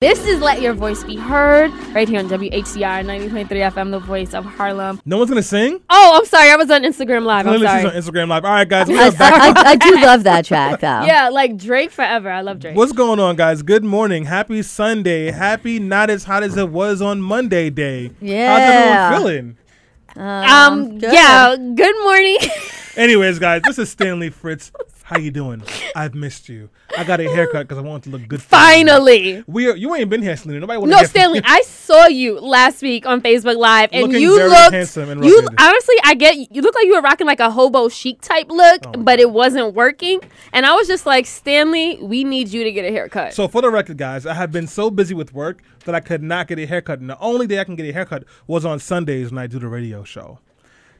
This is Let Your Voice Be Heard right here on WHCR 90.3 FM, the voice of Harlem. No one's gonna sing. Oh, I'm sorry. I was on Instagram Live. I'm Clearly, she's sorry. on Instagram Live. All right, guys, we I, are back. I, I do love that track though. Yeah, like Drake forever. I love Drake. What's going on, guys? Good morning. Happy Sunday. Happy not as hot as it was on Monday day. Yeah. How's everyone feeling? um, good. yeah, good morning. Anyways, guys, this is Stanley Fritz. How you doing? I've missed you. I got a haircut because I want to look good. for. Finally. we are. You ain't been here, Selena. Nobody want No, Stanley, I saw you last week on Facebook Live, and Looking you very looked. handsome and you honestly, I get you look like you were rocking like a hobo chic type look, Oh, but it wasn't working. And I was just like, Stanley, we need you to get a haircut. So for the record, guys, I have been so busy with work that I could not get a haircut, and the only day I can get a haircut was on Sundays when I do the radio show.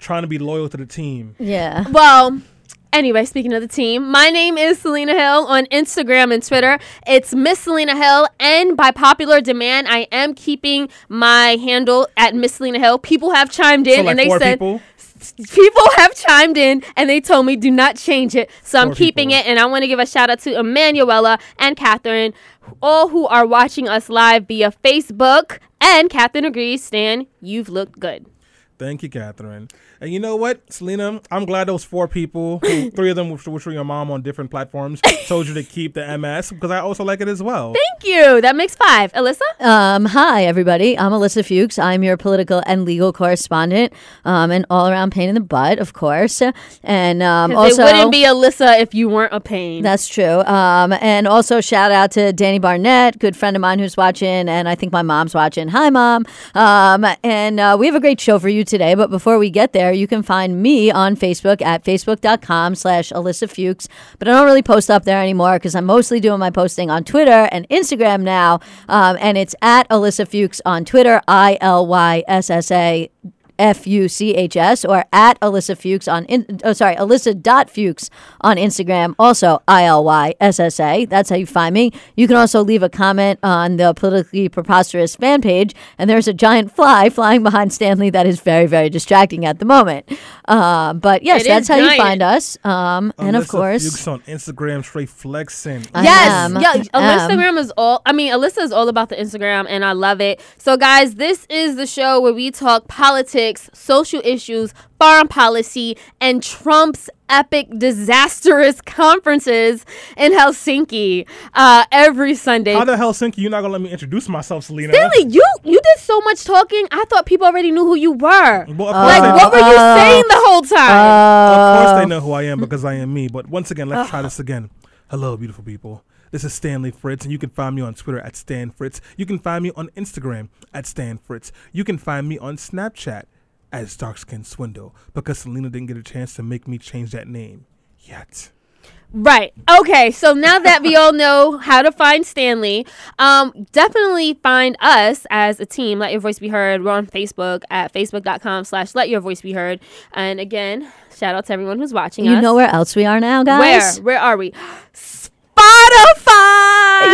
Trying to be loyal to the team. Yeah. Well, anyway, speaking of the team, my name is Selena Hill on Instagram and Twitter. It's Miss Selena Hill, and by popular demand, I am keeping my handle at Miss Selena Hill. People have chimed in So like and they said people. people have chimed in and they told me do not change it. So I'm Four keeping people. it, and I want to give a shout out to Emanuela and Catherine, all who are watching us live via Facebook. And Catherine agrees, Stan, you've looked good. Thank you, Catherine. And you know what, Selena? I'm glad those four people, who, three of them, which, which were your mom on different platforms, told you to keep the MS because I also like it as well. Thank you. That makes five. Alyssa? Um, hi, everybody. I'm Alyssa Fuchs. I'm your political and legal correspondent, um, and all around pain in the butt, of course. And um, 'Cause also, it wouldn't be Alyssa if you weren't a pain. that's true. Um, and also, shout out to Danny Barnett, good friend of mine who's watching, and I think my mom's watching. Hi, mom. Um, and uh, we have a great show for you today. But before we get there, you can find me on Facebook at facebook.com slash Alyssa Fuchs. But I don't really post up there anymore because I'm mostly doing my posting on Twitter and Instagram now. Um, and it's at Alyssa Fuchs on Twitter, I L Y S S A. F U C H S or at Alyssa Fuchs on in, oh sorry Alyssa dot Fuchs on Instagram also I L Y S S A that's how you find me you can also leave a comment on the politically preposterous fan page and there's a giant fly flying behind Stanley that is very very distracting at the moment uh, but yes It that's how giant. you find us um, and of course Fuchs on Instagram, straight flexing. I Yes, am, yeah. Instagram is all. I mean, Alyssa is all about the Instagram, and I love it. So, guys, this is the show where we talk politics, social issues, foreign policy, and Trump's epic, disastrous conferences in Helsinki uh, every Sunday. How the Helsinki? You're not gonna let me introduce myself, Selena? Stanley, you you did so much talking. I thought people already knew who you were. Well, of like, course what were you Uh, saying the whole time? Of course Uh, they know who I am because I am me. But once again, let's try this again. Hello, beautiful people. This is Stanley Fritz, and you can find me on Twitter at Stan Fritz. You can find me on Instagram at Stan Fritz. You can find me on Snapchat as dark Darkskin Swindle because Selena didn't get a chance to make me change that name yet. Right. Okay. So now that we all know how to find Stanley, um, definitely find us as a team. Let your voice be heard. We're on Facebook at facebook.com slash let your voice be heard. And again, shout out to everyone who's watching you us. know where else we are now guys Where? Where are we? Spotify.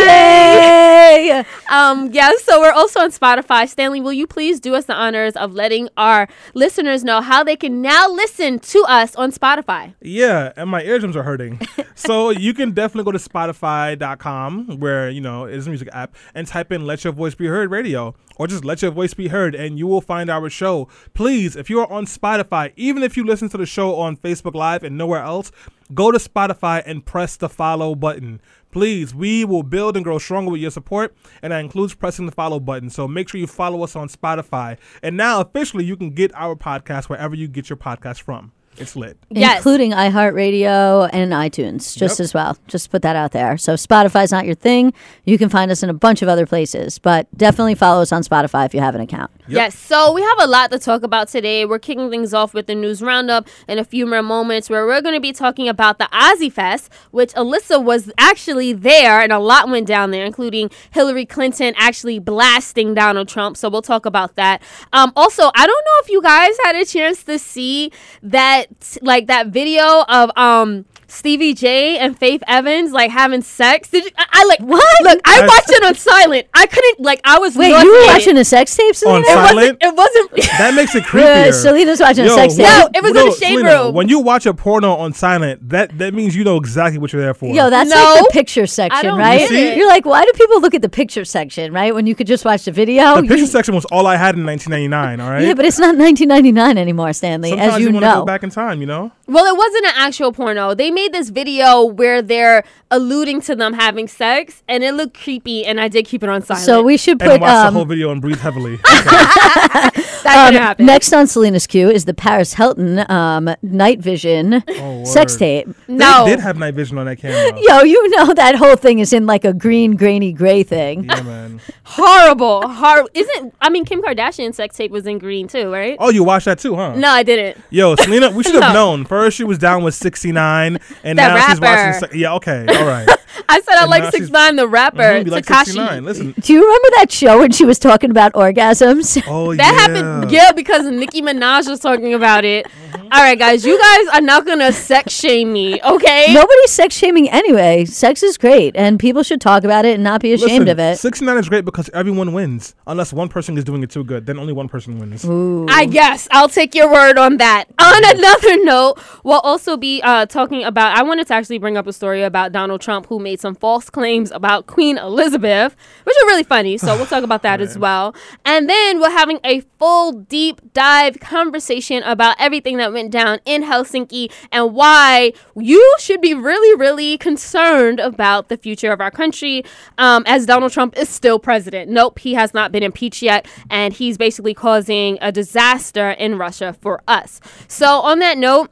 Yay! Um, yeah, so we're also on Spotify. Stanley, will you please do us the honors of letting our listeners know how they can now listen to us on Spotify? Yeah, and my eardrums are hurting. so you can definitely go to Spotify.com, where, you know, it's a music app, and type in Let Your Voice Be Heard Radio, or just Let Your Voice Be Heard, and you will find our show. Please, if you are on Spotify, even if you listen to the show on Facebook Live and nowhere else, go to Spotify and press the follow button. Please, we will build and grow stronger with your support, and that includes pressing the follow button. So make sure you follow us on Spotify. And now, officially, you can get our podcast wherever you get your podcast from. It's lit. Yes. including iHeartRadio and iTunes, just Yep. as well. Just put that out there. So Spotify's not your thing. You can find us in a bunch of other places, but definitely follow us on Spotify if you have an account. Yes, so we have a lot to talk about today. We're kicking things off with the news roundup in a few more moments where we're going to be talking about the OZY Fest, which Alyssa was actually there and a lot went down there, including Hillary Clinton actually blasting Donald Trump. So we'll talk about that. Um, also, I don't know if you guys had a chance to see that, like that video of um Stevie J and Faith Evans like having sex. Did you? I, I like What? Look, I I- watched it on silent. I couldn't like. I was Wait, you were watching a sex tape, Selena? On It silent? wasn't. It wasn't. That makes it creepier. Uh, creepier. Selena's watching a Yo, sex tape. when- No, it was in the shade Selena, room. When you watch a porno on silent, that that means you know exactly what you're there for. Yo, that's No. like the picture section, right? get. You're like, why do people look at the picture section, right? When you could just watch the video. the picture You- section was all I had in 1999. All right. Yeah, but it's not 1999 anymore, Stanley, Sometimes as you, want to know. go back in time, you know. Well, it wasn't an actual porno. They made this video where they're alluding to them having sex, and it looked creepy. And I did keep it on silent. So we should And put watch the um, whole video and breathe heavily. that um, didn't happen. next on Selena's queue is the Paris Hilton um, night vision Oh, sex word. tape. no, They did have night vision on that camera. Yo, you know that whole thing is in like a green, grainy, gray thing. Yeah, man. horrible, horrible. Isn't I mean Kim Kardashian's sex tape was in green too, right? Oh, you watched that too, huh? No, I didn't. Yo, Selena, we should have No. known. First, she was down with 69, and That now she's rapper. watching. se- Yeah, okay, all right. I said I And now like Six Nine, the rapper, Mhm, like Tekashi. Listen. Do you remember that show when she was talking about orgasms? Oh, That yeah. happened, yeah, because Nicki Minaj was talking about it. Mm-hmm. All right, guys, you guys are not gonna sex shame me, okay? Nobody's sex shaming anyway. Sex is great, and people should talk about it and not be ashamed Listen, of it. 69 is great because everyone wins. Unless one person is doing it too good, then only one person wins. I guess I'll take your word on that. On another note, we'll also be uh, talking about. I wanted to actually bring up a story about Donald Trump who made some false claims about Queen Elizabeth, which are really funny. So we'll talk about that as well. And then we're having a full deep dive conversation about everything that went down in Helsinki and why you should be really, really concerned about the future of our country um, as Donald Trump is still president. Nope, he has not been impeached yet, and he's basically causing a disaster in Russia for us. So, on that note,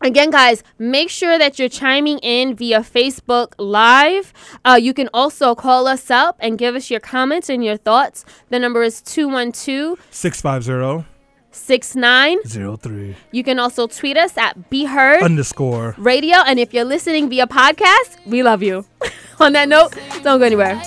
Again, guys, make sure that you're chiming in via Facebook Live. Uh, you can also call us up and give us your comments and your thoughts. The number is 212 650 69. 03 You can also tweet us at Be Heard underscore. Radio. And if you're listening via podcast, we love you. On that note, don't go anywhere.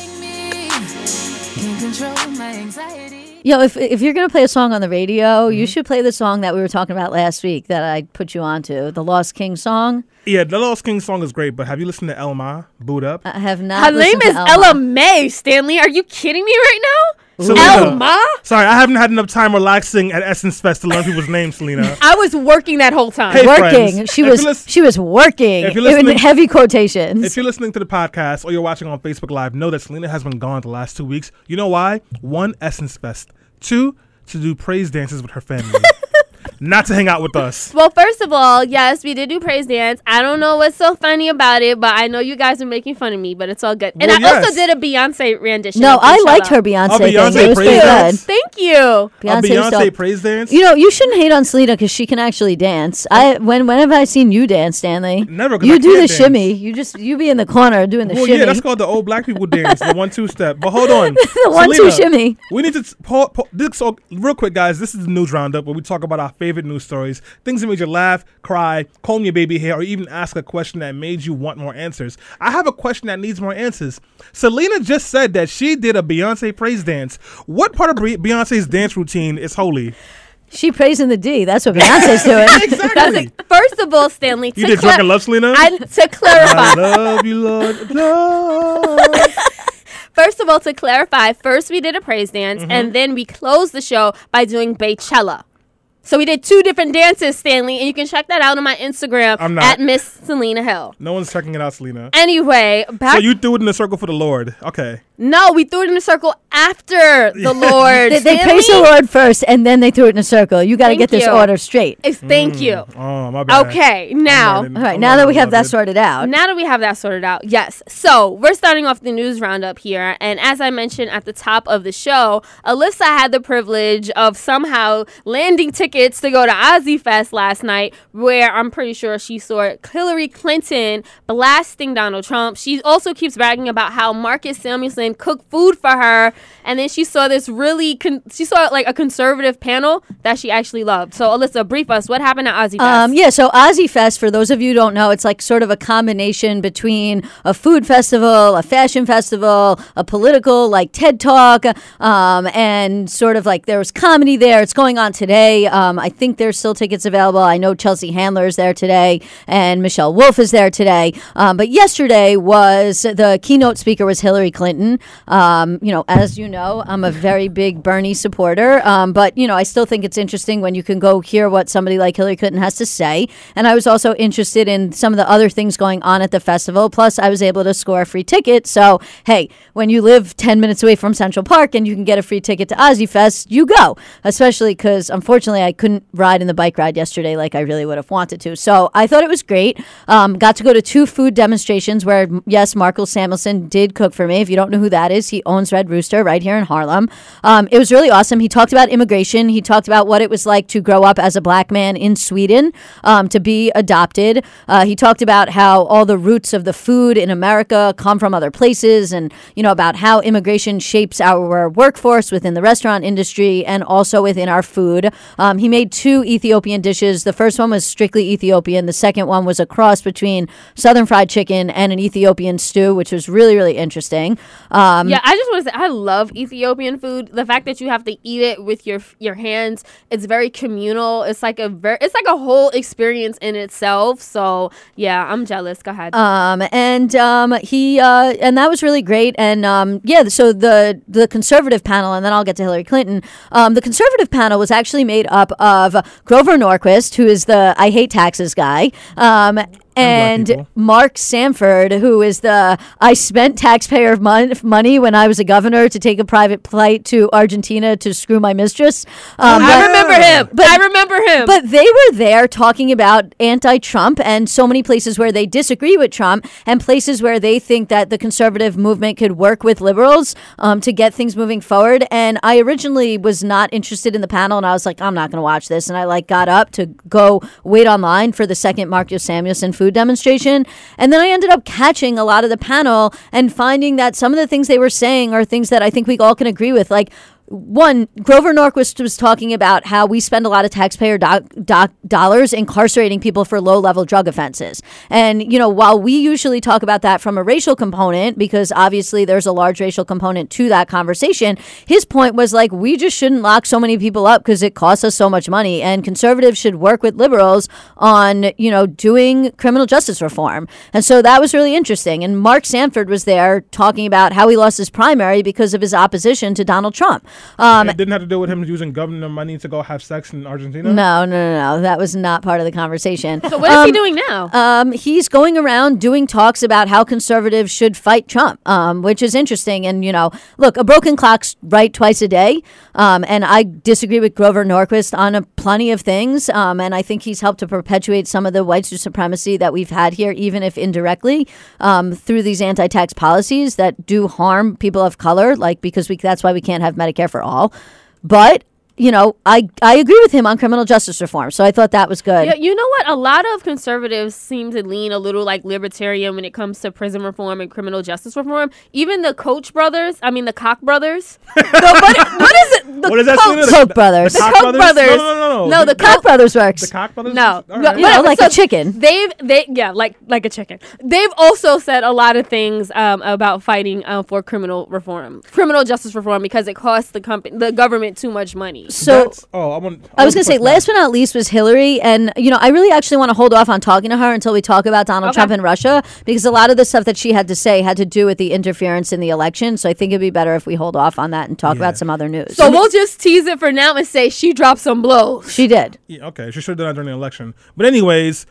Can't control my anxiety. Yo, if if you're gonna play a song on the radio, you Mm-hmm. should play the song that we were talking about last week that I put you onto, the Lost King song. Yeah, the Lost King song is great, but have you listened to Elma, Boo'd Up? I have not. Her name to is Elma. Ella Mai, Stanley. Are you kidding me right now? Selena. Elma? Sorry, I haven't had enough time relaxing at Essence Fest to learn people's names, Selena. I was working that whole time. Hey, Working. friends, She if was you lis- she was working. if you're in heavy quotations. If you're listening to the podcast or you're watching on Facebook Live, know that Selena has been gone the last two weeks. You know why? One, Essence Fest. Two, to do praise dances with her family. Not to hang out with us. Well, first of all, yes, we did do praise dance. I don't know what's so funny about it, but I know you guys are making fun of me, but it's all good. And Well, I also did a Beyonce rendition. no, I Coachella. liked her Beyonce, Oh, Beyonce thing. It was praise pretty dance? good. Thank you. Beyonce, was Beyonce dope. praise dance? You know, you shouldn't hate on Selena because she can actually dance. I when whenever I seen you dance, Stanley, Never, 'cause You I do the can't dance. shimmy. You just you be in the corner doing the well, shimmy. yeah, that's called the old black people dance, the one-two step. But hold on, the one two shimmy. We need to t- pa- pa- this, so real quick, guys. This is the news roundup where we talk about our favorite news stories, things that made you laugh, cry, comb your baby hair, or even ask a question that made you want more answers. I have a question that needs more answers. Selena just said that she did a Beyonce praise dance. What part of Beyonce's dance routine is holy? She praising the D. That's what Beyonce's doing. Exactly. That's it. First of all, Stanley, you did cla- drunken love, Selena. I, to I clarify, love you, Lord. Lord. first of all, to clarify, first we did a praise dance, Mm-hmm. and then we closed the show by doing Beychella. So we did two different dances, Stanley, and you can check that out on my Instagram I'm not. at Miss Selena Hill. No one's checking it out, Selena. Anyway, back So you threw it in a circle for the Lord. Okay. No, we threw it in a circle after the Lord. they they praise the Lord first, and then they threw it in a circle. You got to Thank get this you. order straight. It's- Thank mm. you. Oh, my bad. Okay, now. learning. All right, I'm now that we have that sorted out, Now that we have that sorted out, yes. So we're starting off the news roundup here, and as I mentioned at the top of the show, Alyssa had the privilege of somehow landing tickets to go to OZY Fest last night, where I'm pretty sure she saw Hillary Clinton blasting Donald Trump. She also keeps bragging about how Marcus Samuelsson and cook food for her. And then she saw this really, con- she saw like a conservative panel that she actually loved. So Alyssa, brief us. What happened at OZY Fest? Um, yeah, so OZY Fest, for those of you who don't know, it's like sort of a combination between a food festival, a fashion festival, a political like TED Talk, um, and sort of like there was comedy there. It's going on today. Um, I think there's still tickets available. I know Chelsea Handler is there today, and Michelle Wolf is there today. Um, but yesterday was the keynote speaker was Hillary Clinton. Um, you know, as you know, I'm a very big Bernie supporter, um, but you know, I still think it's interesting when you can go hear what somebody like Hillary Clinton has to say. And I was also interested in some of the other things going on at the festival. Plus, I was able to score a free ticket. So, hey, when you live 10 minutes away from Central Park and you can get a free ticket to OZY Fest, you go. Especially because, unfortunately, I couldn't ride in the bike ride yesterday like I really would have wanted to. So, I thought it was great. Um, got to go to two food demonstrations where, yes, Marco Samuelsson did cook for me. If you don't know who that is, he owns Red Rooster right here in Harlem. Um, it was really awesome. He talked about immigration. He talked about what it was like to grow up as a black man in Sweden, um, to be adopted. Uh, he talked about how all the roots of the food in America come from other places, and you know about how immigration shapes our workforce within the restaurant industry and also within our food. Um, he made two Ethiopian dishes. The first one was strictly Ethiopian. The second one was a cross between Southern fried chicken and an Ethiopian stew, which was really really interesting. Um, yeah, I just want to say I love Ethiopian food. The fact that you have to eat it with your your hands, it's very communal. It's like a very, it's like a whole experience in itself. So yeah, I'm jealous. Go ahead. Um, and um, he uh, and that was really great. And um, yeah, so the the conservative panel, and then I'll get to Hillary Clinton. Um, the conservative panel was actually made up of Grover Norquist, who is the I hate taxes guy. Um, and. Mark Sanford, who is the I spent taxpayer mon- money when I was a governor to take a private flight to Argentina to screw my mistress. Um, I but- remember him. But I remember him. but they were there talking about anti Trump and so many places where they disagree with Trump and places where they think that the conservative movement could work with liberals um, to get things moving forward. And I originally was not interested in the panel and I was like, I'm not going to watch this. And I like got up to go wait online for the second Marcus Samuelsson food demonstration. And then I ended up catching a lot of the panel and finding that some of the things they were saying are things that I think we all can agree with. Like, one, Grover Norquist was talking about how we spend a lot of taxpayer doc, doc, dollars incarcerating people for low level drug offenses. And, you know, while we usually talk about that from a racial component, because obviously there's a large racial component to that conversation, his point was like, we just shouldn't lock so many people up because it costs us so much money. And conservatives should work with liberals on, you know, doing criminal justice reform. And so that was really interesting. And Mark Sanford was there talking about how he lost his primary because of his opposition to Donald Trump. Um, it didn't have to do with him using government money to go have sex in Argentina. no, no, no, no. That was not part of the conversation. so what is he doing now? Um, he's going around doing talks about how conservatives should fight Trump, um, which is interesting. And you know, look, a broken clock's right twice a day. Um, and I disagree with Grover Norquist on a plenty of things. Um, and I think he's helped to perpetuate some of the white supremacy that we've had here, even if indirectly, um, through these anti-tax policies that do harm people of color. Like because we that's why we can't have Medicare for all. But you know, I I agree with him on criminal justice reform. So I thought that was good. Yeah, you know what? A lot of conservatives seem to lean a little like libertarian when it comes to prison reform and criminal justice reform. Even the Koch brothers, I mean the Koch brothers. the, what, what is it? The What does that Koch- The- Koch brothers. The The Koch brothers? brothers. No, no, no, no. No, the The- Koch brothers works. The Koch brothers. No, no, right. you know, whatever. like So a chicken. They've they yeah like like a chicken. They've also said a lot of things um, about fighting um, for criminal reform, criminal justice reform, because it costs the company, the government, too much money. So That's- oh, I want. I was going to say, push last but not least was Hillary. And, you know, I really actually want to hold off on talking to her until we talk about Donald Okay. Trump and Russia because a lot of the stuff that she had to say had to do with the interference in the election. So I think it'd be better if we hold off on that and talk Yeah. about some other news. So we'll just tease it for now and say she dropped some blows. she did. Yeah, okay, she should have done that during the election. But anyways,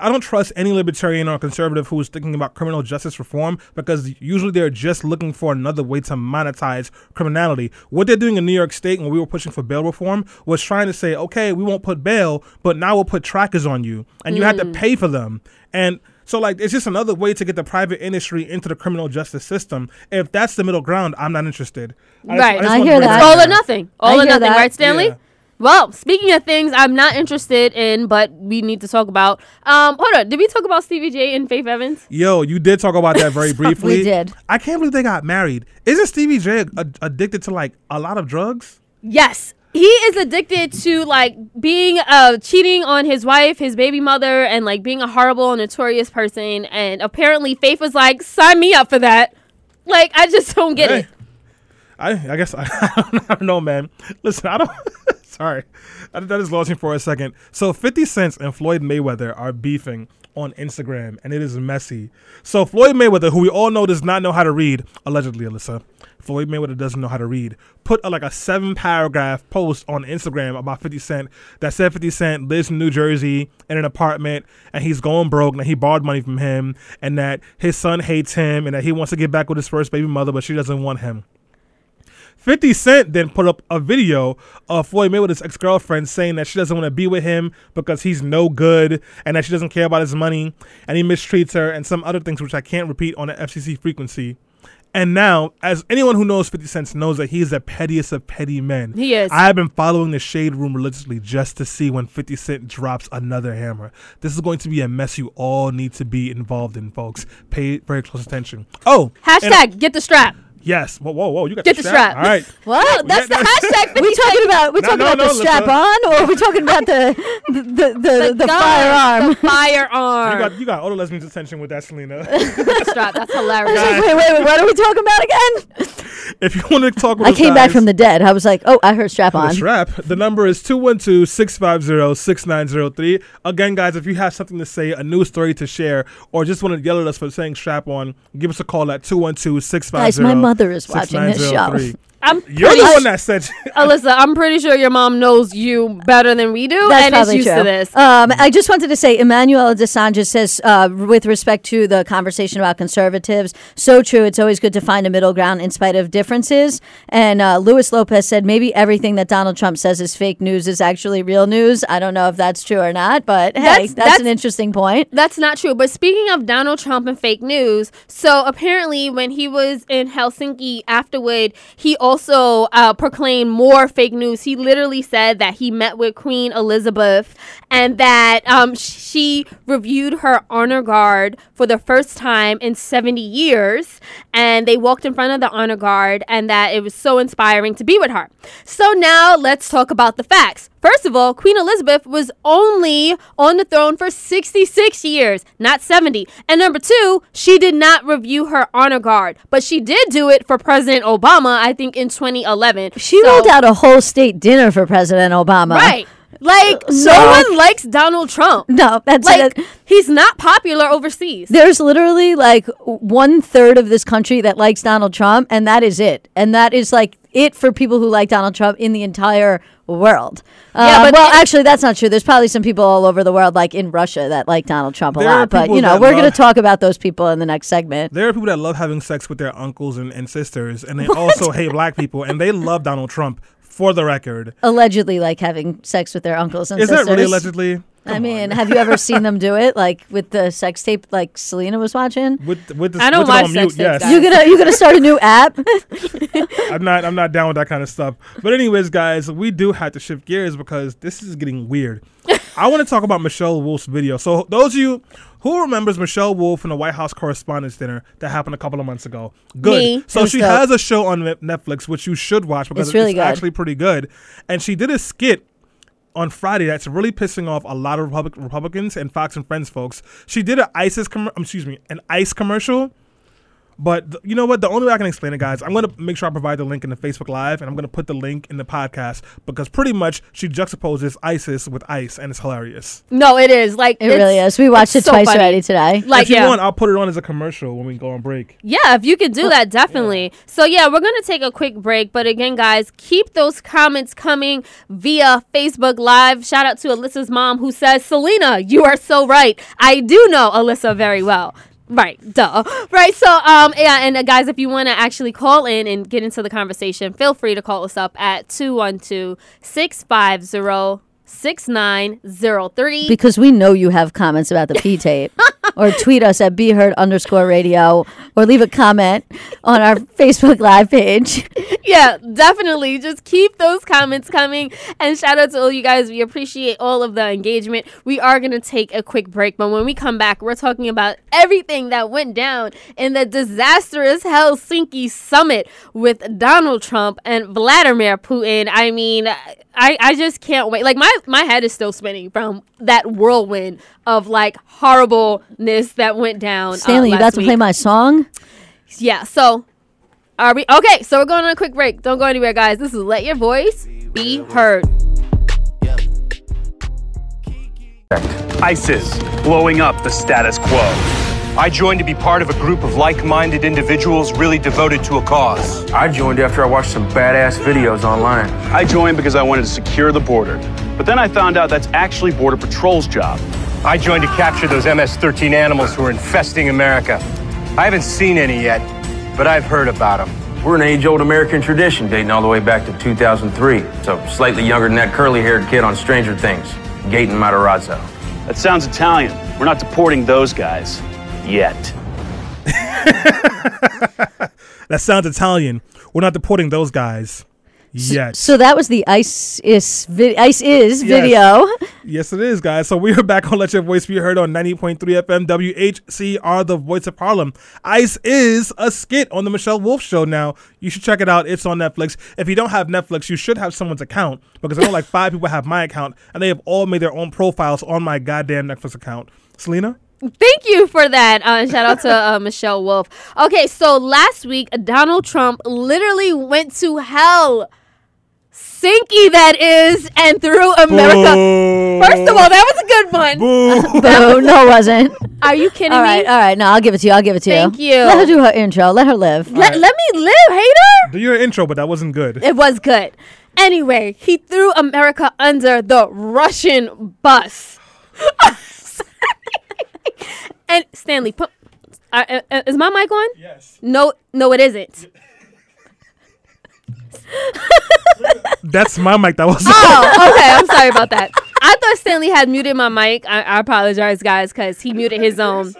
I don't trust any libertarian or conservative who is thinking about criminal justice reform because usually they're just looking for another way to monetize criminality. What they're doing in New York State when we were pushing for bail reform was trying to say, okay, we won't put bail, but now we'll put trackers on you, and you have to hmm. pay for them. And so, like, it's just another way to get the private industry into the criminal justice system. If that's the middle ground, I'm not interested. I Right. just I wanna hear that. It's all or nothing. I All or nothing, that. right, Stanley? Yeah. Well, speaking of things I'm not interested in, but we need to talk about. Um, hold on. Did we talk about Stevie J and Faith Evans? Yo, you did talk about that very briefly. We did. I can't believe they got married. Isn't Stevie J a- addicted to like a lot of drugs? Yes. He is addicted to like being uh cheating on his wife, his baby mother, and like being a horrible, notorious person. And apparently, Faith was like, "Sign me up for that." Like, I just don't get Hey. it. I, I guess I, I don't know, man. Listen, I don't. sorry, I, that is lost for a second. So, Fifty Cent and Floyd Mayweather are beefing on Instagram, and it is messy. So, Floyd Mayweather, who we all know does not know how to read, allegedly, Alyssa. Floyd Mayweather doesn't know how to read. Put a, like a seven paragraph post on Instagram about 50 Cent that said 50 Cent lives in New Jersey in an apartment and he's going broke and he borrowed money from him and that his son hates him and that he wants to get back with his first baby mother, but she doesn't want him. 50 Cent then put up a video of Floyd Mayweather's ex girlfriend saying that she doesn't want to be with him because he's no good and that she doesn't care about his money and he mistreats her and some other things which I can't repeat on the FCC frequency. And now, as anyone who knows 50 Cent knows that he is the pettiest of petty men. He is. I have been following the Shade Room religiously just to see when 50 Cent drops another hammer. This is going to be a mess you all need to be involved in, folks. Pay very close attention. Oh, and- Hashtag get the strap. Yes. Whoa, whoa, whoa. You got Get the strap. All right. What? That's the Yeah, hashtag. we talking about we No, talking no, about no, the strap Lisa. on, or we're talking about the the the, the, the gun, firearm? The firearm. You got you got all the lesbians' attention with that, Selena. strap. That's hilarious. like, wait, wait, wait, what are we talking about again? if you want to talk with I us came back from the dead. I was like, oh, I heard strap the on. strap. The number is 212-650-6903. Again, guys, if you have something to say, a news story to share, or just want to yell at us for saying strap on, give us a call at 212-650 Guys, my mother is watching this show. 6903. I'm You're the su- one that said Alyssa, I'm pretty sure your mom knows you better than we do, That's and is probably used true. to this. Um, I just wanted to say, Emmanuel Desange says, uh, with respect to the conversation about conservatives, so true. It's always good to find a middle ground in spite of differences. And uh, Luis Lopez said, maybe everything that Donald Trump says is fake news is actually real news. I don't know if that's true or not, but hey, That's- that's, that's- an interesting point. That's not true. But speaking of Donald Trump and fake news, so apparently when he was in Helsinki afterward, he also uh, proclaimed more fake news. He literally said that he met with Queen Elizabeth and that um, she reviewed her honor guard for the first time in 70 years. And they walked in front of the honor guard and that it was so inspiring to be with her. So now let's talk about the facts. First of all, Queen Elizabeth was only on the throne for 66 years, not 70. And number two, she did not review her honor guard, but she did do it for President Obama, I think in 2011. She So- rolled out a whole state dinner for President Obama. Right. Like, So- no one likes Donald Trump. No, that's Like, it. he's not popular overseas. There's literally like one third of this country that likes Donald Trump, and that is it. And that is like it for people who like Donald Trump in the entire world. Yeah, Um, but well, it- actually, that's not true. There's probably some people all over the world, like in Russia, that like Donald Trump a lot. But you know, we're going to talk about those people in the next segment. There are people that love having sex with their uncles and, and sisters, and they also hate black people, and they love Donald Trump. For the record, Allegedly, like having sex with their uncles and is sisters. that really allegedly? I mean, have you ever seen them do it? Like with the sex tape, like Selena was watching. with with this, I don't with it watch on sex mute, tapes, yes. guys. You gonna you gonna start a new app? I'm not I'm not down with that kind of stuff. But anyways, guys, we do have to shift gears because this is getting weird. I want to talk about Michelle Wolf's video. So those of you who remembers Michelle Wolf from the White House Correspondents' Dinner that happened a couple of months ago? Good. Me. So she dope. has a show on Netflix which you should watch because It's it's, really good. actually pretty good. And she did a skit on Friday that's really pissing off a lot of Republic- Republicans and Fox and Friends folks. She did an ISIS, com- um, excuse me, an ICE commercial. But th- you know what? The only way I can explain it, guys, I'm going to make sure I provide the link in the Facebook Live, and I'm going to put the link in the podcast because pretty much she juxtaposes ISIS with ICE, and it's hilarious. No, it is. Like, It really is. We watched it so twice funny. already today. Like, if you yeah. want, I'll put it on as a commercial when we go on break. Yeah, if you could do that, definitely. So, yeah, we're going to take a quick break. But again, guys, keep those comments coming via Facebook Live. Shout out to Alyssa's mom who says, Selena, you are so right. I do know Alyssa very well. Right, duh. Right, so um, yeah, and uh, guys, if you want to actually call in and get into the conversation, feel free to call us up at 212 650 6903. Because we know you have comments about the P tape. or tweet us at be heard underscore radio or leave a comment on our Facebook Live page. yeah, definitely. Just keep those comments coming. And shout out to all you guys. We appreciate all of the engagement. We are going to take a quick break, but when we come back, we're talking about everything that went down in the disastrous Helsinki summit with Donald Trump and Vladimir Putin. I mean, I, I just can't wait. Like my my head is still spinning from that whirlwind of like horribleness that went down. uh, Stanley, you last about to play my song? Yeah. So, are we okay? So we're going on a quick break. Don't go anywhere, guys. This is let your voice be heard. ISIS blowing up the status quo. I joined to be part of a group of like minded individuals really devoted to a cause. I joined after I watched some badass videos online. I joined because I wanted to secure the border. But then I found out that's actually Border Patrol's job. I joined to capture those MS 13 animals who are infesting America. I haven't seen any yet, but I've heard about them. We're an age old American tradition dating all the way back to 2003. So slightly younger than that curly haired kid on Stranger Things, Gaten Matarazzo. That sounds Italian. We're not deporting those guys. Yet. That sounds Italian. We're not deporting those guys yet. So that was the Ice is vi- Ice is Yes. video. Yes, it is, guys. So we are back on Let Your Voice Be Heard on 90.3 FM WHCR, the voice of Harlem. Ice is a skit on the Michelle Wolf show now. You should check it out. It's on Netflix. If you don't have Netflix, you should have someone's account because I know like five people have my account and they have all made their own profiles on my goddamn Netflix account. Selena? Thank you for that. Uh, shout out to uh, Michelle Wolf. Okay, so last week Donald Trump literally went to hell. Sinky that is, and through America. Boo. First of all, that was a good one. Boo. No, no, it wasn't. Are you kidding All me? right, all right. No, I'll give it to you. I'll give it to you. Thank you. you. Let her do her intro. Let her live. Let, let me live, hater. Do your intro, but that wasn't good. It was good. Anyway, he threw America under the Russian bus. and Stanley, put. Uh, uh, is my mic on? Yes. No, no, it isn't. That's my mic. That was Oh, okay. I'm sorry about that. I thought Stanley had muted my mic. I, I apologize, guys, because he muted his own.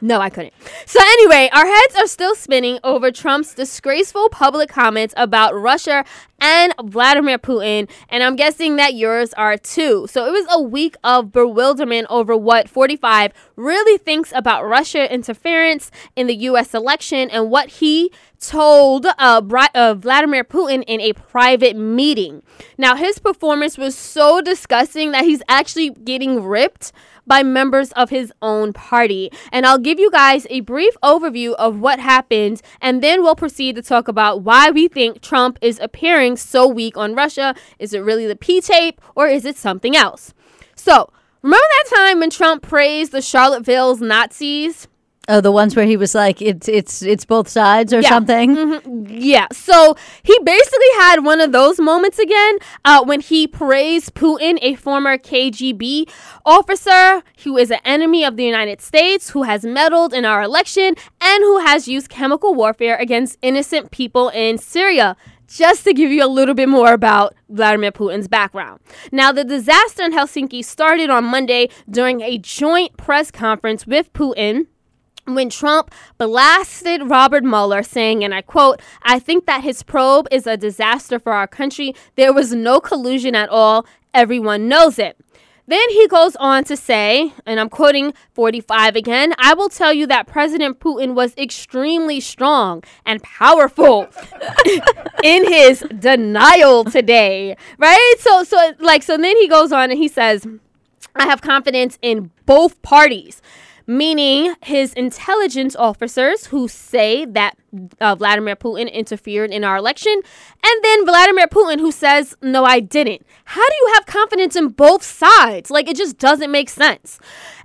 No, I couldn't. So anyway, our heads are still spinning over Trump's disgraceful public comments about Russia and Vladimir Putin, and I'm guessing that yours are too. So it was a week of bewilderment over what 45 really thinks about Russia interference in the U.S. election and what he told uh, Bri- uh, Vladimir Putin in a private meeting. Now, his performance was so disgusting that he's actually getting ripped by members of his own party. And I'll give you guys a brief overview of what happened, and then we'll proceed to talk about why we think Trump is appearing so weak on Russia. Is it really the P tape, or is it something else? So, remember that time when Trump praised the Charlottesville's Nazis? Oh, the ones where he was like, it's it's it's both sides or Yeah. something. Yeah, so he basically had one of those moments again uh, when he praised Putin, a former KGB officer who is an enemy of the United States, who has meddled in our election, and who has used chemical warfare against innocent people in Syria. Just to give you a little bit more about Vladimir Putin's background. Now, the disaster in Helsinki started on Monday during a joint press conference with Putin when Trump blasted Robert Mueller, saying, and I quote, I think that his probe is a disaster for our country. There was no collusion at all. Everyone knows it. Then he goes on to say, and I'm quoting 45 again I will tell you that President Putin was extremely strong and powerful in his denial today. Right? So, so, like, so then he goes on and he says, I have confidence in both parties, meaning his intelligence officers who say that uh, Vladimir Putin interfered in our election, and then Vladimir Putin who says, No, I didn't. How do you have confidence in both sides? Like, it just doesn't make sense.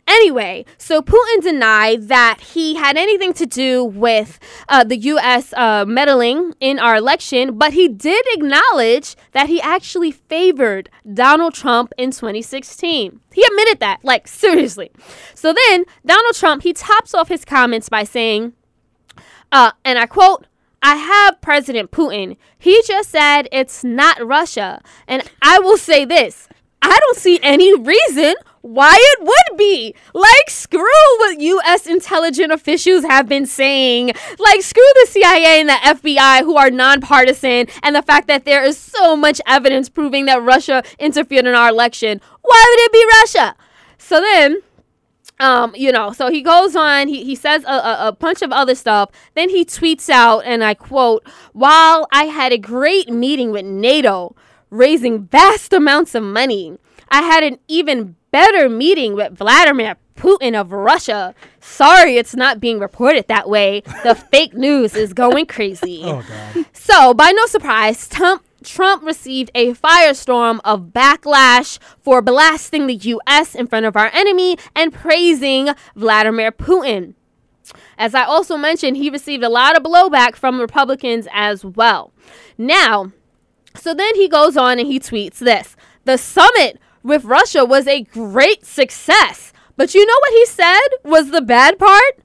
Anyway, so Putin denied that he had anything to do with uh, the U.S. Uh, meddling in our election, but he did acknowledge that he actually favored Donald Trump in 2016. He admitted that, like, seriously. So then, Donald Trump, he tops off his comments by saying, uh, and I quote, I have President Putin. He just said it's not Russia. And I will say this I don't see any reason why it would be. Like, screw what U.S. intelligence officials have been saying. Like, screw the CIA and the FBI, who are nonpartisan, and the fact that there is so much evidence proving that Russia interfered in our election. Why would it be Russia? So then, um, you know, so he goes on, he, he says a, a, a bunch of other stuff. Then he tweets out, and I quote, While I had a great meeting with NATO, raising vast amounts of money, I had an even better meeting with Vladimir Putin of Russia. Sorry, it's not being reported that way. The fake news is going crazy. Oh god. So, by no surprise, Trump Trump received a firestorm of backlash for blasting the US in front of our enemy and praising Vladimir Putin. As I also mentioned, he received a lot of blowback from Republicans as well. Now, so then he goes on and he tweets this The summit with Russia was a great success. But you know what he said was the bad part?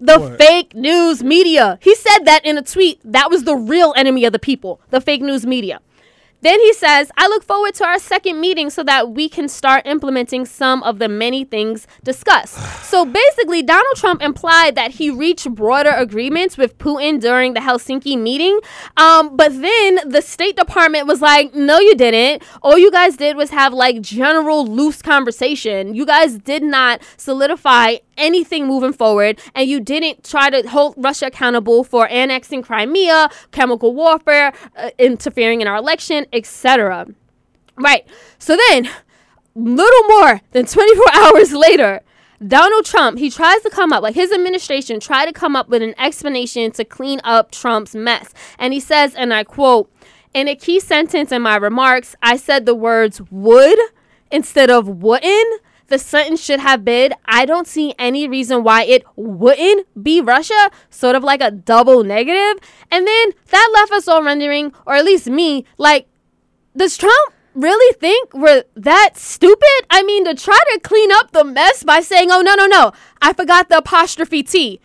The What? fake news media. He said that in a tweet. That was the real enemy of the people, the fake news media. Then he says, I look forward to our second meeting so that we can start implementing some of the many things discussed. so basically, Donald Trump implied that he reached broader agreements with Putin during the Helsinki meeting. Um, but then the State Department was like, no, you didn't. All you guys did was have like general loose conversation. You guys did not solidify anything moving forward and you didn't try to hold Russia accountable for annexing Crimea, chemical warfare, uh, interfering in our election, etc. Right. So then, little more than 24 hours later, Donald Trump, he tries to come up, like his administration tried to come up with an explanation to clean up Trump's mess. And he says, and I quote, in a key sentence in my remarks, I said the words would instead of wouldn't. The sentence should have been I don't see any reason why it wouldn't be Russia, sort of like a double negative. And then that left us all wondering, or at least me, like, does Trump really think we're that stupid? I mean, to try to clean up the mess by saying, oh, no, no, no, I forgot the apostrophe T.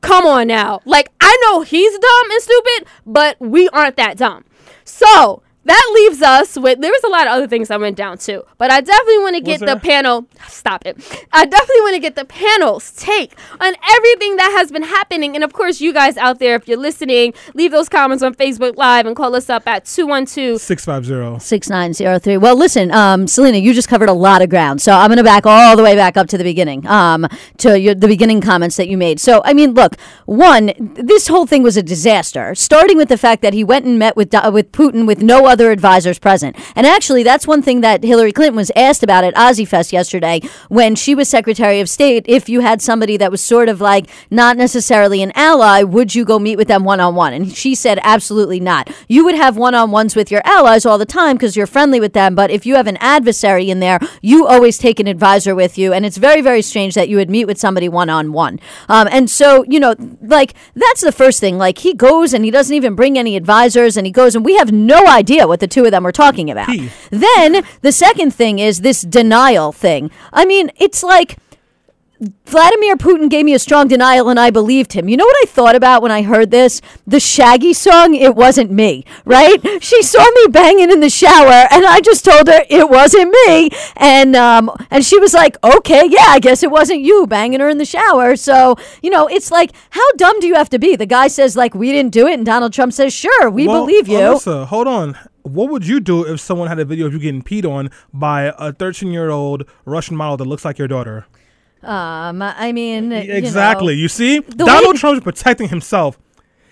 Come on now. Like, I know he's dumb and stupid, but we aren't that dumb. So that leaves us with there was a lot of other things that went down too, but I definitely want to get the panel. Stop it! I definitely want to get the panel's take on everything that has been happening, and of course, you guys out there, if you're listening, leave those comments on Facebook Live and call us up at two one two. Six five zero. 6903. Well, listen, um, Selena, you just covered a lot of ground. So I'm going to back all the way back up to the beginning, um, to your, the beginning comments that you made. So, I mean, look, one, this whole thing was a disaster, starting with the fact that he went and met with, Do- with Putin with no other advisors present. And actually, that's one thing that Hillary Clinton was asked about at OZYFest yesterday when she was Secretary of State. If you had somebody that was sort of like not necessarily an ally, would you go meet with them one on one? And she said, absolutely not. You would have one on ones with your allies all the time because you're friendly with them. But if you have an adversary in there, you always take an advisor with you. And it's very, very strange that you would meet with somebody one on one. And so, you know, like that's the first thing. Like he goes and he doesn't even bring any advisors and he goes and we have no idea what the two of them were talking about. Then the second thing is this denial thing. I mean, it's like. Vladimir Putin gave me a strong denial and I believed him. You know what I thought about when I heard this? The Shaggy song, It Wasn't Me, right? she saw me banging in the shower and I just told her it wasn't me. And um and she was like, "Okay, yeah, I guess it wasn't you banging her in the shower." So, you know, it's like how dumb do you have to be? The guy says like, "We didn't do it." And Donald Trump says, "Sure, we Well, believe you." Alyssa, hold on. What would you do if someone had a video of you getting peed on by a 13 year old Russian model that looks like your daughter? Um, I mean, you know. Exactly. You, see, Donald way- Trump's protecting himself.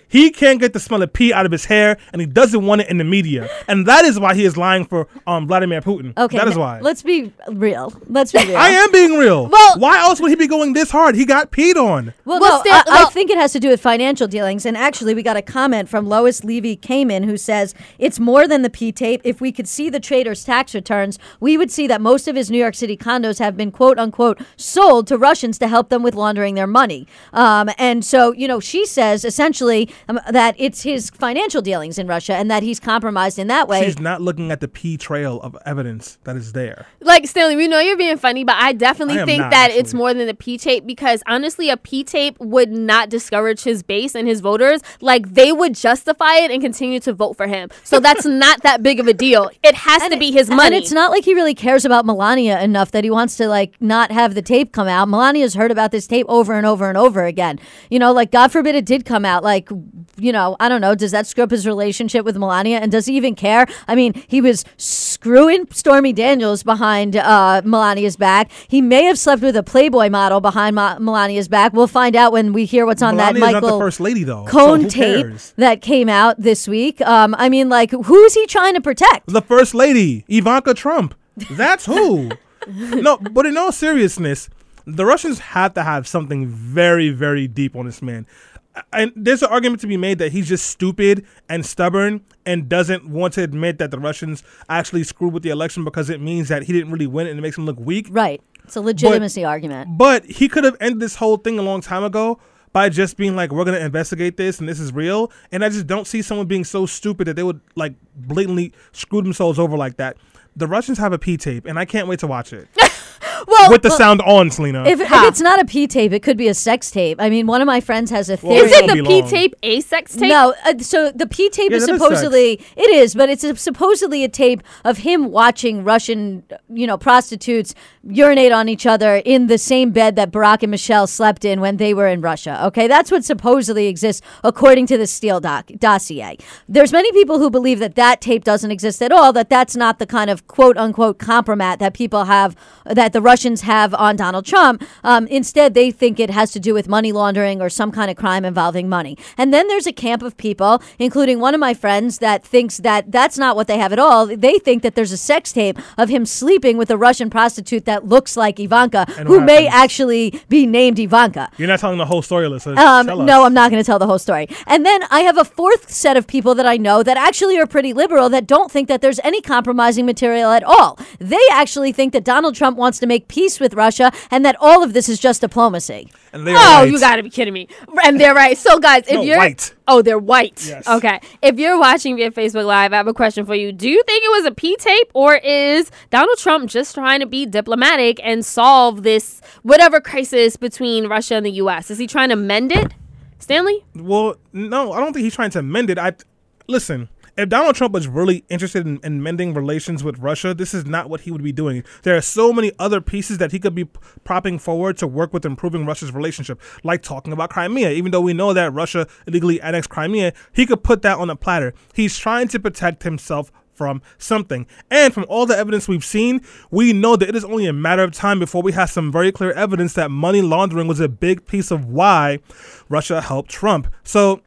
He can't get the smell of pee out of his hair, and he doesn't want it in the media, and that is why he is lying for um, Vladimir Putin. Okay, that is why. Let's be real. Let's be real. I am being real. Well- why else would he be going this hard? He got peed on. Well, Well, no, still- I, I think it has to do with financial dealings. And actually, we got a comment from Lois Levy Kamen who says it's more than the P tape. If we could see the trader's tax returns, we would see that most of his New York City condos have been quote unquote sold to Russians to help them with laundering their money. Um, and so, you know, she says essentially um, that it's his financial dealings in Russia and that he's compromised in that way. She's not looking at the P trail of evidence that is there. Like Stanley, we know you're being funny, but I definitely I think not, that it's more than the P tape because honestly, a P tape would not discourage his base and his voters. Like they would justify it and continue to vote for him. So that's not that big of a deal. It has to be his money. And it's not like he really cares about Melania enough that he wants to like not have the tape come out. Melania's heard about this tape over and over and over again. You know, like God forbid it did come out. Like, you know, I don't know. Does that screw up his relationship with Melania? And does he even care? I mean, he was screwing Stormy Daniels behind uh, Melania's back. He may have slept with a Playboy model behind Ma- Melania's back. We'll find out when we hear what's on Melania's that not Michael the first lady though. so Cohen tape cares? that came out this week. Um, I mean, like, who is he trying to protect? The first lady, Ivanka Trump. That's who. no, but in all seriousness, the Russians have to have something very, very deep on this man. And there's an argument to be made that he's just stupid and stubborn and doesn't want to admit that the Russians actually screwed with the election because it means that he didn't really win it and it makes him look weak. Right. It's a legitimacy argument. But he could have ended this whole thing a long time ago by just being like, we're going to investigate this and this is real. And I just don't see someone being so stupid that they would like blatantly screw themselves over like that. The Russians have a P tape, and I can't wait to watch it Well, with the sound on, Selena. if, if it's not a P tape, it could be a sex tape. I mean, one of my friends has a Well. Isn't won't the P tape a sex tape? No, uh, so the P tape Yeah, is that is supposedly it is, but it's a, supposedly a tape of him watching Russian, you know, prostitutes urinate on each other in the same bed that Barack and Michelle slept in when they were in Russia. Okay, that's what supposedly exists according to the Steele doc- dossier. There's many people who believe that that tape doesn't exist at all. That that's not the kind of quote unquote compromat that people have that the Russians have on Donald Trump. Um, instead, they think it has to do with money laundering or some kind of crime involving money. And then there's a camp of people, including one of my friends, that thinks that that's not what they have at all. They think that there's a sex tape of him sleeping with a Russian prostitute that looks like Ivanka, who may happens? actually be named Ivanka. You're not telling the whole story, Alyssa. Um, no, I'm not going to tell the whole story. And then I have a fourth set of people that I know that actually are pretty liberal that don't think that there's any compromising material at all. They actually think that Donald Trump wants to make peace with Russia and that all of this is just diplomacy. And they Oh, right. you got to be kidding me. And they're right. So, guys, if No, you're. white. Oh, they're white. Yes. Okay. If you're watching via Facebook Live, I have a question for you. Do you think it was a P tape or is Donald Trump just trying to be diplomatic and solve this whatever crisis between Russia and the U.S.? Is he trying to mend it? Stanley? Well, no, I don't think he's trying to mend it. I listen. If Donald Trump was really interested in, in mending relations with Russia, this is not what he would be doing. There are so many other pieces that he could be propping forward to work with improving Russia's relationship, like talking about Crimea. Even though we know that Russia illegally annexed Crimea, he could put that on a platter. He's trying to protect himself from something. And from all the evidence we've seen, we know that it is only a matter of time before we have some very clear evidence that money laundering was a big piece of why Russia helped Trump. So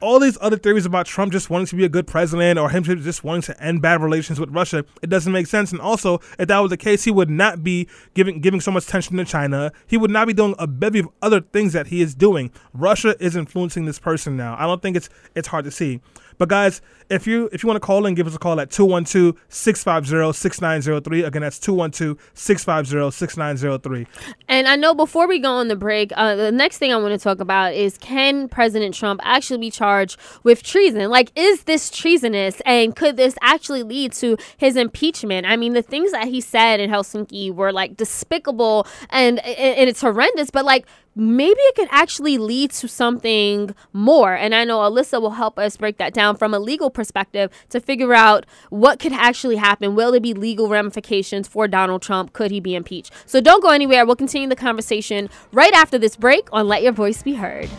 all these other theories about Trump just wanting to be a good president or him just wanting to end bad relations with Russia, it doesn't make sense. And also, if that was the case, he would not be giving giving so much attention to China. He would not be doing a bevy of other things that he is doing. Russia is influencing this person now. I don't think it's it's hard to see. But guys, if you if you want to call in, give us a call at 212-650-6903. Again, that's 212-650-6903. And I know before we go on the break, uh, the next thing I want to talk about is can President Trump actually be charged with treason? Like, is this treasonous? And could this actually lead to his impeachment? I mean, the things that he said in Helsinki were like despicable and, and, and it's horrendous, but like, maybe it could actually lead to something more. And I know Alyssa will help us break that down from a legal perspective to figure out what could actually happen. Will there be legal ramifications for Donald Trump? Could he be impeached? So don't go anywhere. We'll continue the conversation right after this break on Let Your Voice Be Heard.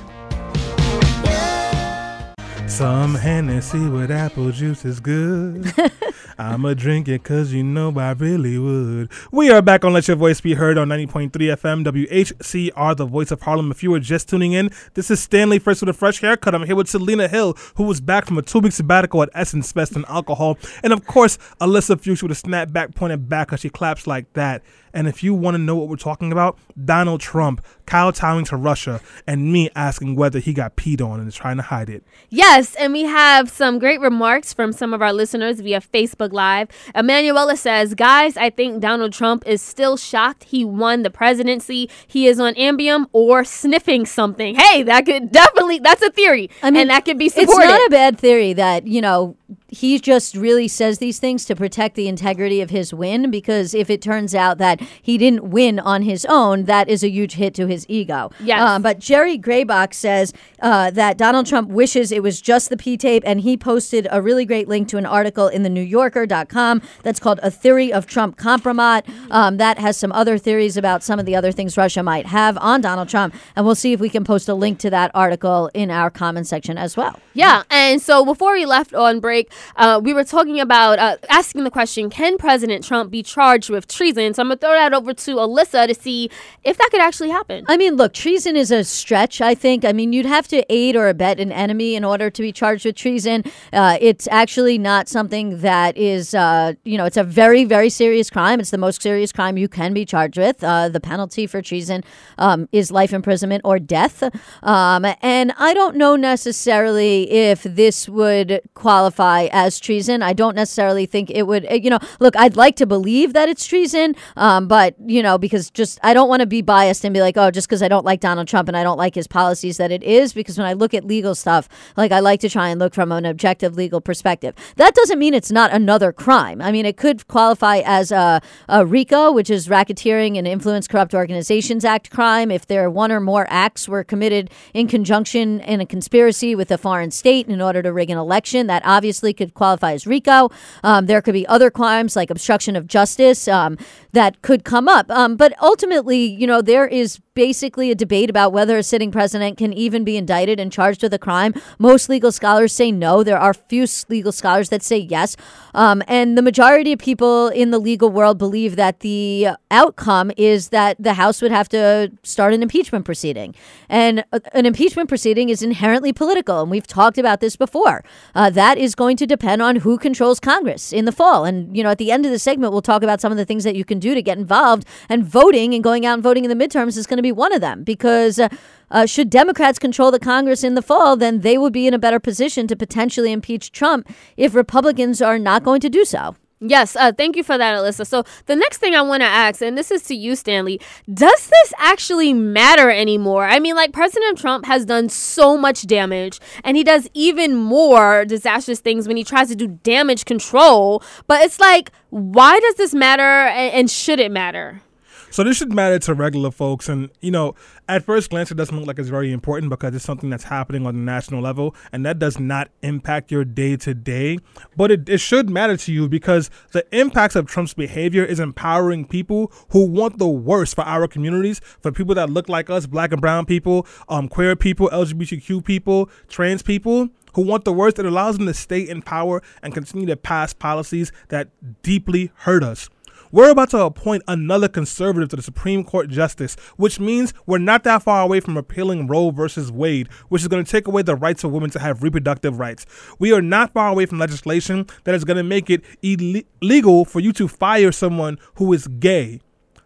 Some Hennessy with apple juice is good. I'ma drink it cause you know I really would. We are back on Let Your Voice Be Heard on 90.3 FM WHCR, the voice of Harlem. If you were just tuning in, this is Stanley First with a fresh haircut. I'm here with Selena Hill, who was back from a two week sabbatical at Essence Fest and Alcohol. And of course, Alyssa Fuchs with a snapback pointed back cause she claps like that. And if you want to know what we're talking about, Donald Trump kowtowing to Russia and me asking whether he got peed on and is trying to hide it. Yes, and we have some great remarks from some of our listeners via Facebook Live. Emanuela says, Guys, I think Donald Trump is still shocked he won the presidency. He is on Ambien or sniffing something. Hey, that could definitely, that's a theory. I mean, and that could be supported. It's not a bad theory that, you know, he just really says these things to protect the integrity of his win because if it turns out that he didn't win on his own, that is a huge hit to his ego. Yes. Um, but Jerry Graybox says uh, that Donald Trump wishes it was just the P tape, and he posted a really great link to an article in the New Yorker.com that's called A Theory of Trump Compromat. Um, that has some other theories about some of the other things Russia might have on Donald Trump, and we'll see if we can post a link to that article in our comment section as well. Yeah, and so before we left on break, uh, we were talking about uh, asking the question: Can President Trump be charged with treason? So I'm gonna throw that over to Alyssa to see if that could actually happen. I mean, look, treason is a stretch, I think. I mean, you'd have to aid or abet an enemy in order to be charged with treason. Uh, it's actually not something that is, uh, you know, it's a very, very serious crime. It's the most serious crime you can be charged with. Uh, the penalty for treason um, is life imprisonment or death. Um, and I don't know necessarily if this would qualify as treason. I don't necessarily think it would, uh, you know, look, I'd like to believe that it's treason, um, but, you know, because just I don't want to be biased and be like, oh, just because I don't like Donald Trump and I don't like his policies, that it is. Because when I look at legal stuff, like I like to try and look from an objective legal perspective. That doesn't mean it's not another crime. I mean, it could qualify as a, a RICO, which is Racketeering and Influence Corrupt Organizations Act crime, if there are one or more acts were committed in conjunction in a conspiracy with a foreign state in order to rig an election. That obviously could qualify as RICO. Um, there could be other crimes like obstruction of justice um, that could come up. Um, but ultimately, you know, there is basically a debate about whether a sitting president can even be indicted and charged with a crime. Most legal scholars say no. There are few legal scholars that say yes. Um, and the majority of people in the legal world believe that the outcome is that the House would have to start an impeachment proceeding. And uh, an impeachment proceeding is inherently political. And we've talked about this before. Uh, that is going to depend on who controls Congress in the fall. And, you know, at the end of the segment, we'll talk about some of the things that you can do to get involved. And voting and going out and voting in the midterms is going to be one of them because. Uh, uh, should Democrats control the Congress in the fall, then they would be in a better position to potentially impeach Trump if Republicans are not going to do so. Yes, uh, thank you for that, Alyssa. So the next thing I want to ask, and this is to you, Stanley, does this actually matter anymore? I mean, like President Trump has done so much damage, and he does even more disastrous things when he tries to do damage control. But it's like, why does this matter, and, and should it matter? So this should matter to regular folks, and you know, at first glance, it doesn't look like it's very important because it's something that's happening on the national level, and that does not impact your day to day. But it, it should matter to you because the impacts of Trump's behavior is empowering people who want the worst for our communities, for people that look like us, black and brown people, um, queer people, LGBTQ people, trans people who want the worst. It allows them to stay in power and continue to pass policies that deeply hurt us. We're about to appoint another conservative to the Supreme Court justice, which means we're not that far away from repealing Roe versus Wade, which is going to take away the rights of women to have reproductive rights. We are not far away from legislation that is going to make it illegal for you to fire someone who is gay.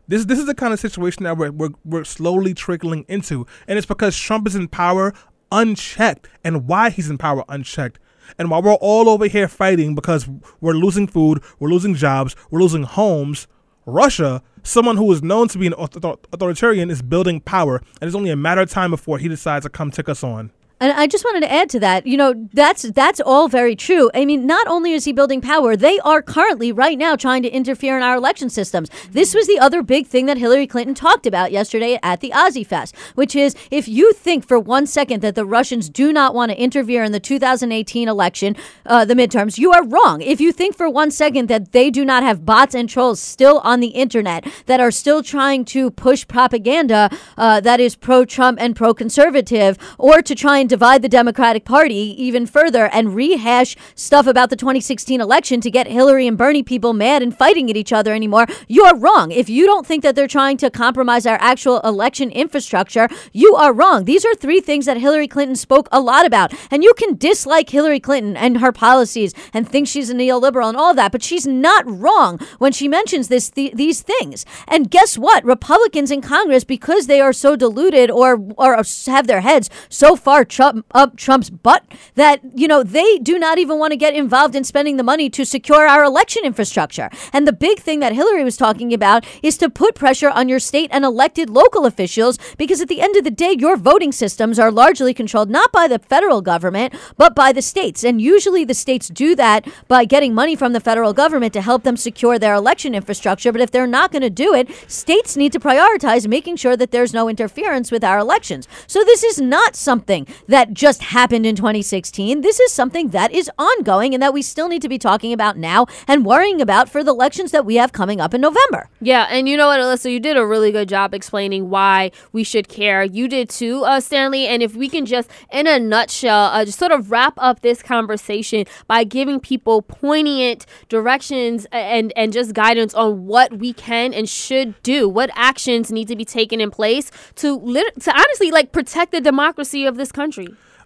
This, this is the kind of situation that we're, we're, we're slowly trickling into, and it's because Trump is in power unchecked, and why he's in power unchecked. And while we're all over here fighting because we're losing food, we're losing jobs, we're losing homes, Russia, someone who is known to be an author- authoritarian, is building power, and it's only a matter of time before he decides to come take us on. And I just wanted to add to that, you know, that's that's all very true. I mean, not only is he building power, they are currently right now trying to interfere in our election systems. This was the other big thing that Hillary Clinton talked about yesterday at the OZY Fest, which is if you think for one second that the Russians do not want to interfere in the 2018 election, uh, the midterms, you are wrong. If you think for one second that they do not have bots and trolls still on the internet that are still trying to push propaganda uh, that is pro-Trump and pro-conservative, or to try and divide the Democratic Party even further and rehash stuff about the 2016 election to get Hillary and Bernie people mad and fighting at each other anymore, you're wrong. If you don't think that they're trying to compromise our actual election infrastructure, you are wrong. These are three things that Hillary Clinton spoke a lot about. And you can dislike Hillary Clinton and her policies and think she's a neoliberal and all that, but she's not wrong when she mentions this th- these things. And guess what? Republicans in Congress, because they are so deluded or or have their heads so far Trump, up Trump's butt that you know they do not even want to get involved in spending the money to secure our election infrastructure. And the big thing that Hillary was talking about is to put pressure on your state and elected local officials because at the end of the day, your voting systems are largely controlled not by the federal government but by the states. And usually the states do that by getting money from the federal government to help them secure their election infrastructure. But if they're not going to do it, states need to prioritize making sure that there's no interference with our elections. So this is not something that just happened in 2016. This is something that is ongoing and that we still need to be talking about now and worrying about for the elections that we have coming up in November. Yeah, and you know what, Alyssa, you did a really good job explaining why we should care. You did too, uh, Stanley. And if we can just, in a nutshell, uh, just sort of wrap up this conversation by giving people poignant directions and and just guidance on what we can and should do, what actions need to be taken in place to lit- to honestly like protect the democracy of this country.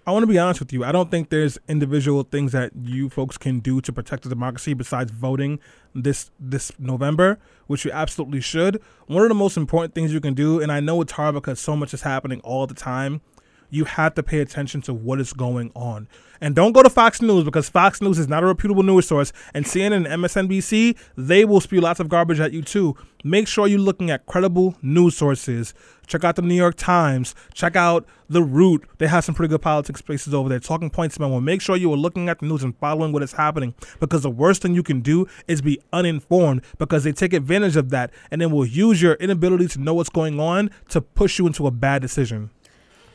I want to be honest with you. I don't think there's individual things that you folks can do to protect the democracy besides voting this this November, which you absolutely should. One of the most important things you can do, and I know it's hard because so much is happening all the time, you have to pay attention to what is going on. And don't go to Fox News because Fox News is not a reputable news source. And CNN and MSNBC, they will spew lots of garbage at you too. Make sure you're looking at credible news sources. Check out the New York Times. Check out The Root. They have some pretty good politics spaces over there. Talking Points Memo. Make sure you are looking at the news and following what is happening because the worst thing you can do is be uninformed because they take advantage of that and then will use your inability to know what's going on to push you into a bad decision.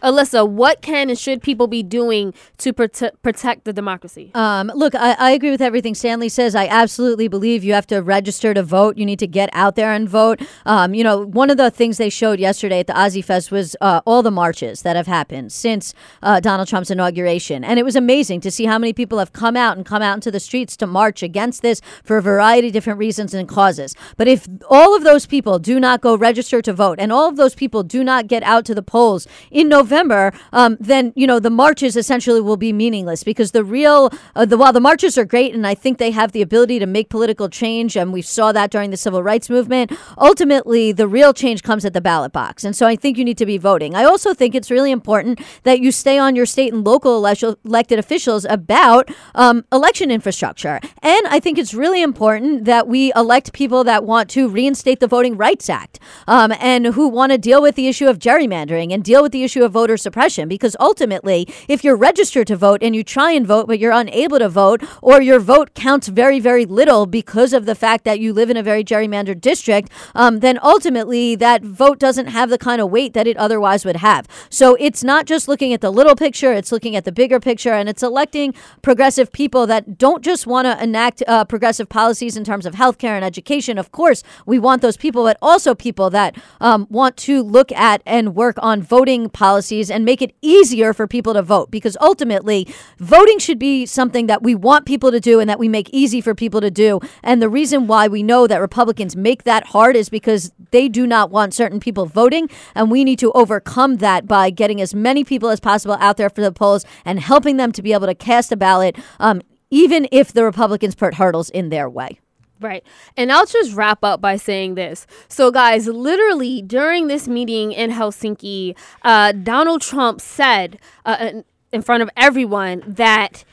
Alyssa, what can and should people be doing to prote- protect the democracy? Um, look, I, I agree with everything Stanley says. I absolutely believe you have to register to vote. You need to get out there and vote. Um, you know, one of the things they showed yesterday at the OZY Fest was uh, all the marches that have happened since uh, Donald Trump's inauguration. And it was amazing to see how many people have come out and come out into the streets to march against this for a variety of different reasons and causes. But if all of those people do not go register to vote and all of those people do not get out to the polls in November, November, um, then you know the marches essentially will be meaningless because the real uh, the while the marches are great and I think they have the ability to make political change and we saw that during the civil rights movement. Ultimately, the real change comes at the ballot box, and so I think you need to be voting. I also think it's really important that you stay on your state and local ele- elected officials about um, election infrastructure, and I think it's really important that we elect people that want to reinstate the Voting Rights Act um, and who want to deal with the issue of gerrymandering and deal with the issue of voter suppression because ultimately, if you're registered to vote and you try and vote, but you're unable to vote, or your vote counts very, very little because of the fact that you live in a very gerrymandered district, um, then ultimately that vote doesn't have the kind of weight that it otherwise would have. So it's not just looking at the little picture, it's looking at the bigger picture, and it's electing progressive people that don't just want to enact uh, progressive policies in terms of healthcare and education. Of course, we want those people, but also people that um, want to look at and work on voting policies and make it easier for people to vote because ultimately voting should be something that we want people to do and that we make easy for people to do. And the reason why we know that Republicans make that hard is because they do not want certain people voting. And we need to overcome that by getting as many people as possible out there for the polls and helping them to be able to cast a ballot, um, even if the Republicans put hurdles in their way. Right. And I'll just wrap up by saying this. So, guys, literally during this meeting in Helsinki, uh, Donald Trump said uh, in front of everyone that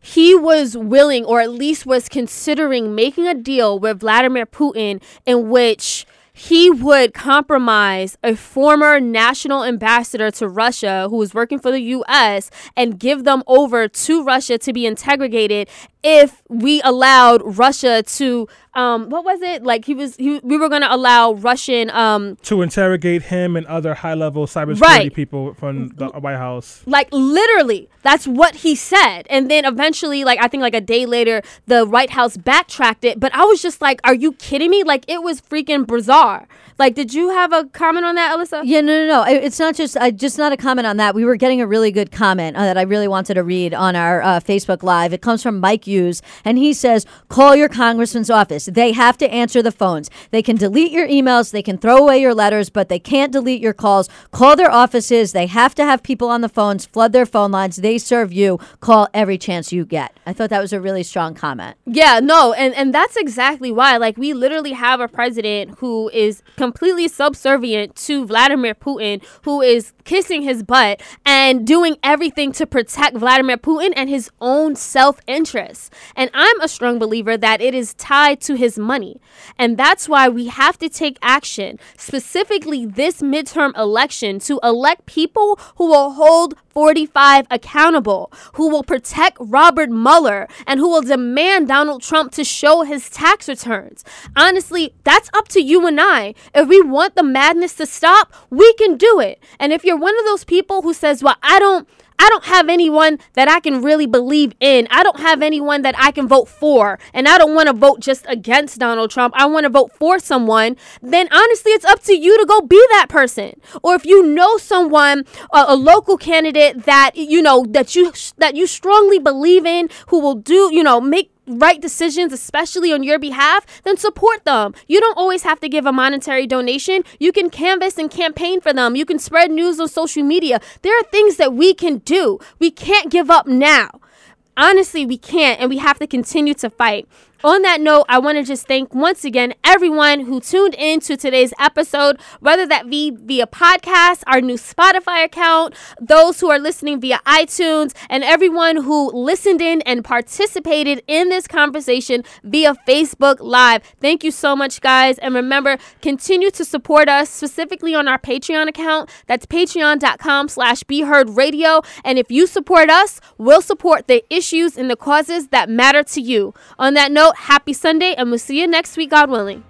he was willing, or at least was considering, making a deal with Vladimir Putin in which he would compromise a former national ambassador to Russia who was working for the US and give them over to Russia to be interrogated if we allowed Russia to um what was it like he was he, we were going to allow Russian um to interrogate him and other high level cybersecurity Right. people from the White House. like literally that's what he said and then eventually like i think like a day later the white house backtracked it but i was just like are you kidding me like it was freaking bizarre like did you have a comment on that alyssa Yeah, no, no, no. It's not just. I just not a comment on that. We were getting a really good comment uh, that I really wanted to read on our uh, Facebook Live. It comes from Mike And he says, "Call your congressman's office. They have to answer the phones. They can delete your emails. They can throw away your letters, but they can't delete your calls. Call their offices. They have to have people on the phones. Flood their phone lines. They serve you. Call every chance you get." I thought that was a really strong comment. Yeah, no, and and that's exactly why. Like we literally have a president who is completely subservient to Vladimir Putin, who is kissing his butt and doing everything to protect Vladimir Putin and his own self-interest. And I'm a strong believer that it is tied to his money. And that's why we have to take action, specifically this midterm election to elect people who will hold 45 accountable, who will protect Robert Mueller, and who will demand Donald Trump to show his tax returns. Honestly, that's up to you and I. If we want the madness to stop, we can do it. And if you're one of those people who says, "Well, I don't I don't have anyone that I can really believe in. I don't have anyone that I can vote for. And I don't want to vote just against Donald Trump. I want to vote for someone. Then honestly, it's up to you to go be that person. Or if you know someone, a, a local candidate that you know that you that you strongly believe in who will do, you know, make right decisions, especially on your behalf, then support them. You don't always have to give a monetary donation. You can canvass and campaign for them. You can spread news on social media. There are things that we can do. We can't give up now. Honestly, we can't, and we have to continue to fight. On that note, I want to just thank once again everyone who tuned in to today's episode, whether that be via podcast, our new Spotify account, those who are listening via iTunes, and everyone who listened in and participated in this conversation via Facebook Live. Thank you so much, guys. And remember, continue to support us specifically on our Patreon account. That's patreon.com slash be heard radio. And if you support us, we'll support the issues and the causes that matter to you. On that note, happy Sunday, and we'll see you next week, God willing.